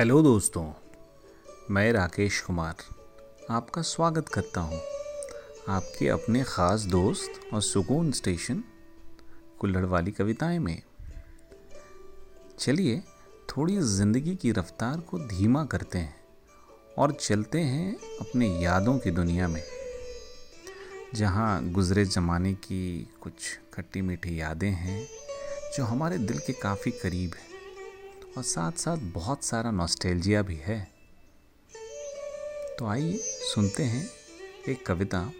Hello दोस्तों, मैं राकेश कुमार आपका स्वागत करता हूँ आपके अपने ख़ास दोस्त और सुकून स्टेशन कुल्हड़ वाली कविताएँ में। चलिए, थोड़ी ज़िंदगी की रफ्तार को धीमा करते हैं और चलते हैं अपने यादों की दुनिया में, जहाँ गुज़रे ज़माने की कुछ खट्टी मीठी यादें हैं जो हमारे दिल के काफ़ी करीब है। और साथ साथ बहुत सारा नॉस्टैल्जिया भी है। तो आइए सुनते हैं एक कविता।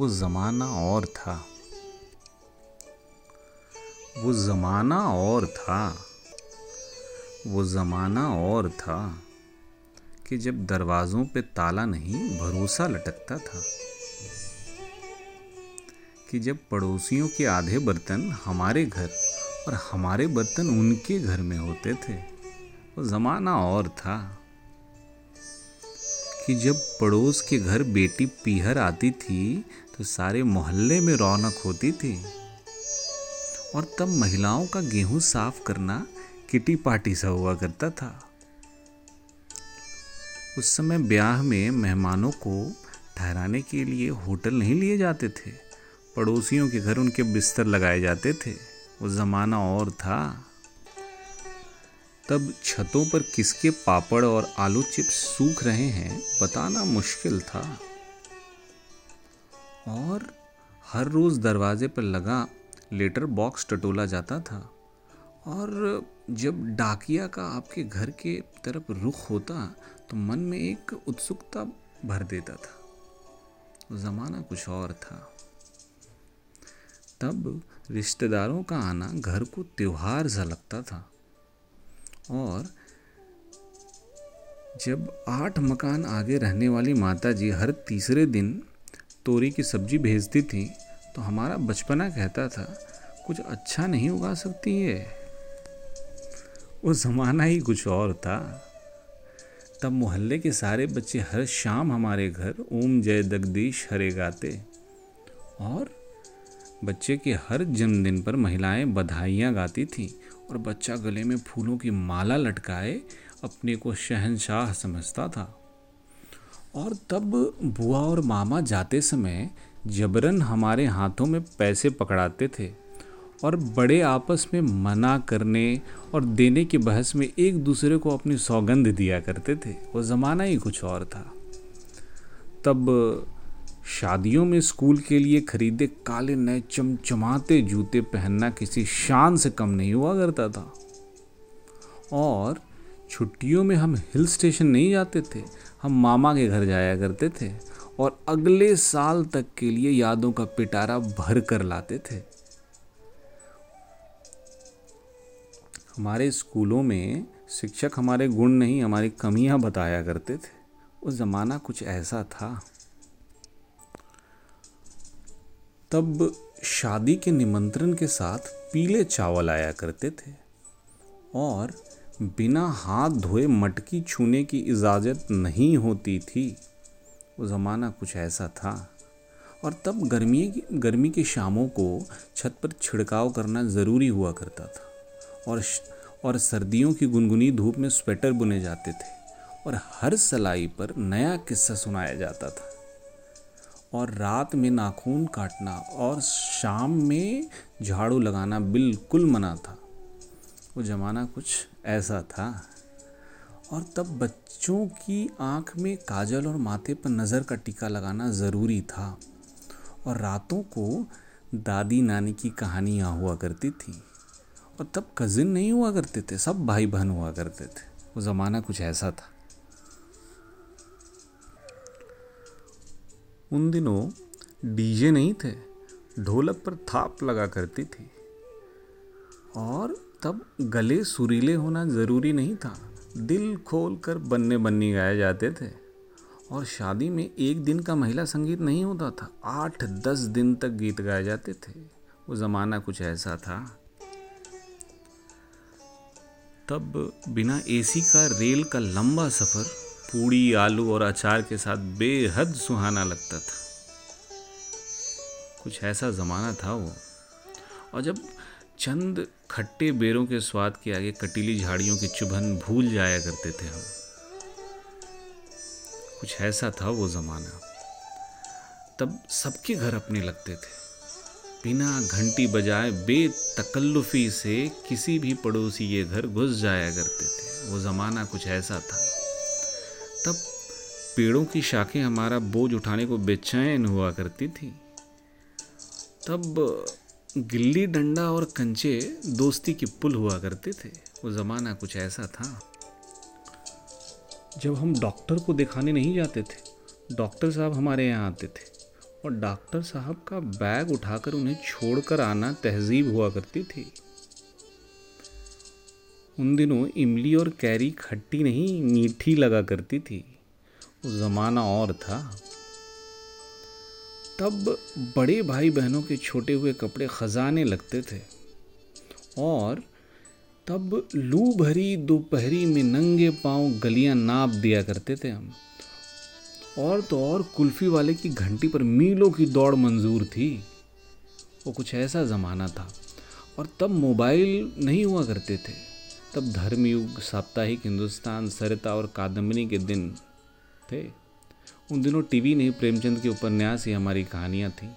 वो ज़माना और था। वो ज़माना और था। वो ज़माना और था कि जब दरवाज़ों पे ताला नहीं, भरोसा लटकता था। कि जब पड़ोसियों के आधे बर्तन हमारे घर और हमारे बर्तन उनके घर में होते थे। वो ज़माना और था कि जब पड़ोस के घर बेटी पीहर आती थी तो सारे मोहल्ले में रौनक होती थी। और तब महिलाओं का गेहूँ साफ़ करना किटी पार्टी सा हुआ करता था। उस समय ब्याह में मेहमानों को ठहराने के लिए होटल नहीं लिए जाते थे। पड़ोसियों के घर उनके बिस्तर लगाए जाते थे। वो ज़माना और था। तब छतों पर किसके पापड़ और आलू चिप्स सूख रहे हैं, बताना मुश्किल था। और हर रोज़ दरवाजे पर लगा लेटर बॉक्स टटोला जाता था। और जब डाकिया का आपके घर के तरफ़ रुख होता तो मन में एक उत्सुकता भर देता था। ज़माना कुछ और था। तब रिश्तेदारों का आना घर को त्यौहार सा लगता था। और जब आठ मकान आगे रहने वाली माता जी हर तीसरे दिन तोरी की सब्ज़ी भेजती थी तो हमारा बचपना कहता था, कुछ अच्छा नहीं उगा सकती है वो ज़माना ही कुछ और था। तब मोहल्ले के सारे बच्चे हर शाम हमारे घर, ओम जय जगदीश, हरे गाते। और बच्चे के हर जन्मदिन पर महिलाएँ बधाइयाँ गाती थीं और बच्चा गले में फूलों की माला लटकाए अपने को शहनशाह समझता था। और तब बुआ और मामा जाते समय जबरन हमारे हाथों में पैसे पकड़ाते थे और बड़े आपस में मना करने और देने की बहस में एक दूसरे को अपनी सौगंध दिया करते थे। वो ज़माना ही कुछ और था। तब शादियों में स्कूल के लिए खरीदे काले नए चमचमाते जूते पहनना किसी शान से कम नहीं हुआ करता था। और छुट्टियों में हम हिल स्टेशन नहीं जाते थे, हम मामा के घर जाया करते थे और अगले साल तक के लिए यादों का पिटारा भर कर लाते थे। हमारे स्कूलों में शिक्षक हमारे गुण नहीं, हमारी कमियाँ बताया करते थे। वो ज़माना कुछ ऐसा था। तब शादी के निमंत्रण के साथ पीले चावल आया करते थे और बिना हाथ धोए मटकी छूने की इजाज़त नहीं होती थी। वो ज़माना कुछ ऐसा था और तब गर्मी की गर्मी की शामों को छत पर छिड़काव करना ज़रूरी हुआ करता था और और सर्दियों की गुनगुनी धूप में स्वेटर बुने जाते थे और हर सलाई पर नया किस्सा सुनाया जाता था। और रात में नाखून काटना और शाम में झाड़ू लगाना बिल्कुल मना था। वो ज़माना कुछ ऐसा था। और तब बच्चों की आँख में काजल और माथे पर नज़र का टीका लगाना ज़रूरी था। और रातों को दादी नानी की कहानियाँ हुआ करती थी। और तब कज़िन नहीं हुआ करते थे, सब भाई बहन हुआ करते थे। वो ज़माना कुछ ऐसा था। उन दिनों डीजे नहीं थे, ढोलक पर थाप लगा करती थी। और तब गले सुरीले होना ज़रूरी नहीं था। दिल खोल कर बन्ने बन्नी गाए जाते थे। और शादी में एक दिन का महिला संगीत नहीं होता था। आठ, दस दिन तक गीत गाए जाते थे। वो ज़माना कुछ ऐसा था। तब बिना एसी का रेल का लंबा सफ़र पूड़ी, आलू और अचार के साथ बेहद सुहाना लगता था। कुछ ऐसा ज़माना था वो। और जब चंद खट्टे बेरों के स्वाद के आगे कटीली झाड़ियों की चुभन भूल जाया करते थे हम। कुछ ऐसा था वो ज़माना। तब सबके घर अपने लगते थे। बिना घंटी बजाए बेतकल्लुफी से किसी भी पड़ोसी के घर घुस जाया करते थे। वो ज़माना कुछ ऐसा था। तब पेड़ों की शाखें हमारा बोझ उठाने को बेचैन हुआ करती थी। तब गिल्ली डंडा और कंचे दोस्ती की पुल हुआ करते थे। वो ज़माना कुछ ऐसा था। जब हम डॉक्टर को दिखाने नहीं जाते थे, डॉक्टर साहब हमारे यहाँ आते थे और डॉक्टर साहब का बैग उठाकर उन्हें छोड़कर आना तहजीब हुआ करती थी। उन दिनों इमली और कैरी खट्टी नहीं, मीठी लगा करती थी। वो ज़माना और था। तब बड़े भाई बहनों के छोटे हुए कपड़े ख़जाने लगते थे। और तब लू भरी दोपहरी में नंगे पाँव गलियाँ नाप दिया करते थे हम। और तो और कुल्फ़ी वाले की घंटी पर मीलों की दौड़ मंजूर थी। वो कुछ ऐसा ज़माना था। और तब मोबाइल नहीं हुआ करते थे। तब धर्मयुग, साप्ताहिक हिंदुस्तान, सरिता और कादम्बनी के दिन थे। उन दिनों टीवी नहीं प्रेमचंद के उपन्यास ही हमारी कहानियाँ थीं।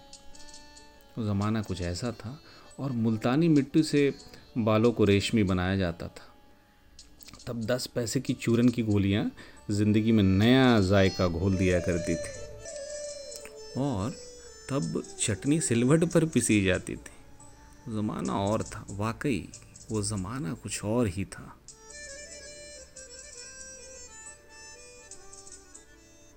वो ज़माना कुछ ऐसा था और मुल्तानी मिट्टी से बालों को रेशमी बनाया जाता था। तब दस पैसे की चूरन की गोलियाँ ज़िंदगी में नया जायका घोल दिया करती थी। और तब चटनी सिलवट पर पिसी जाती थी। ज़माना और था, वाकई। वो ज़माना कुछ और ही था।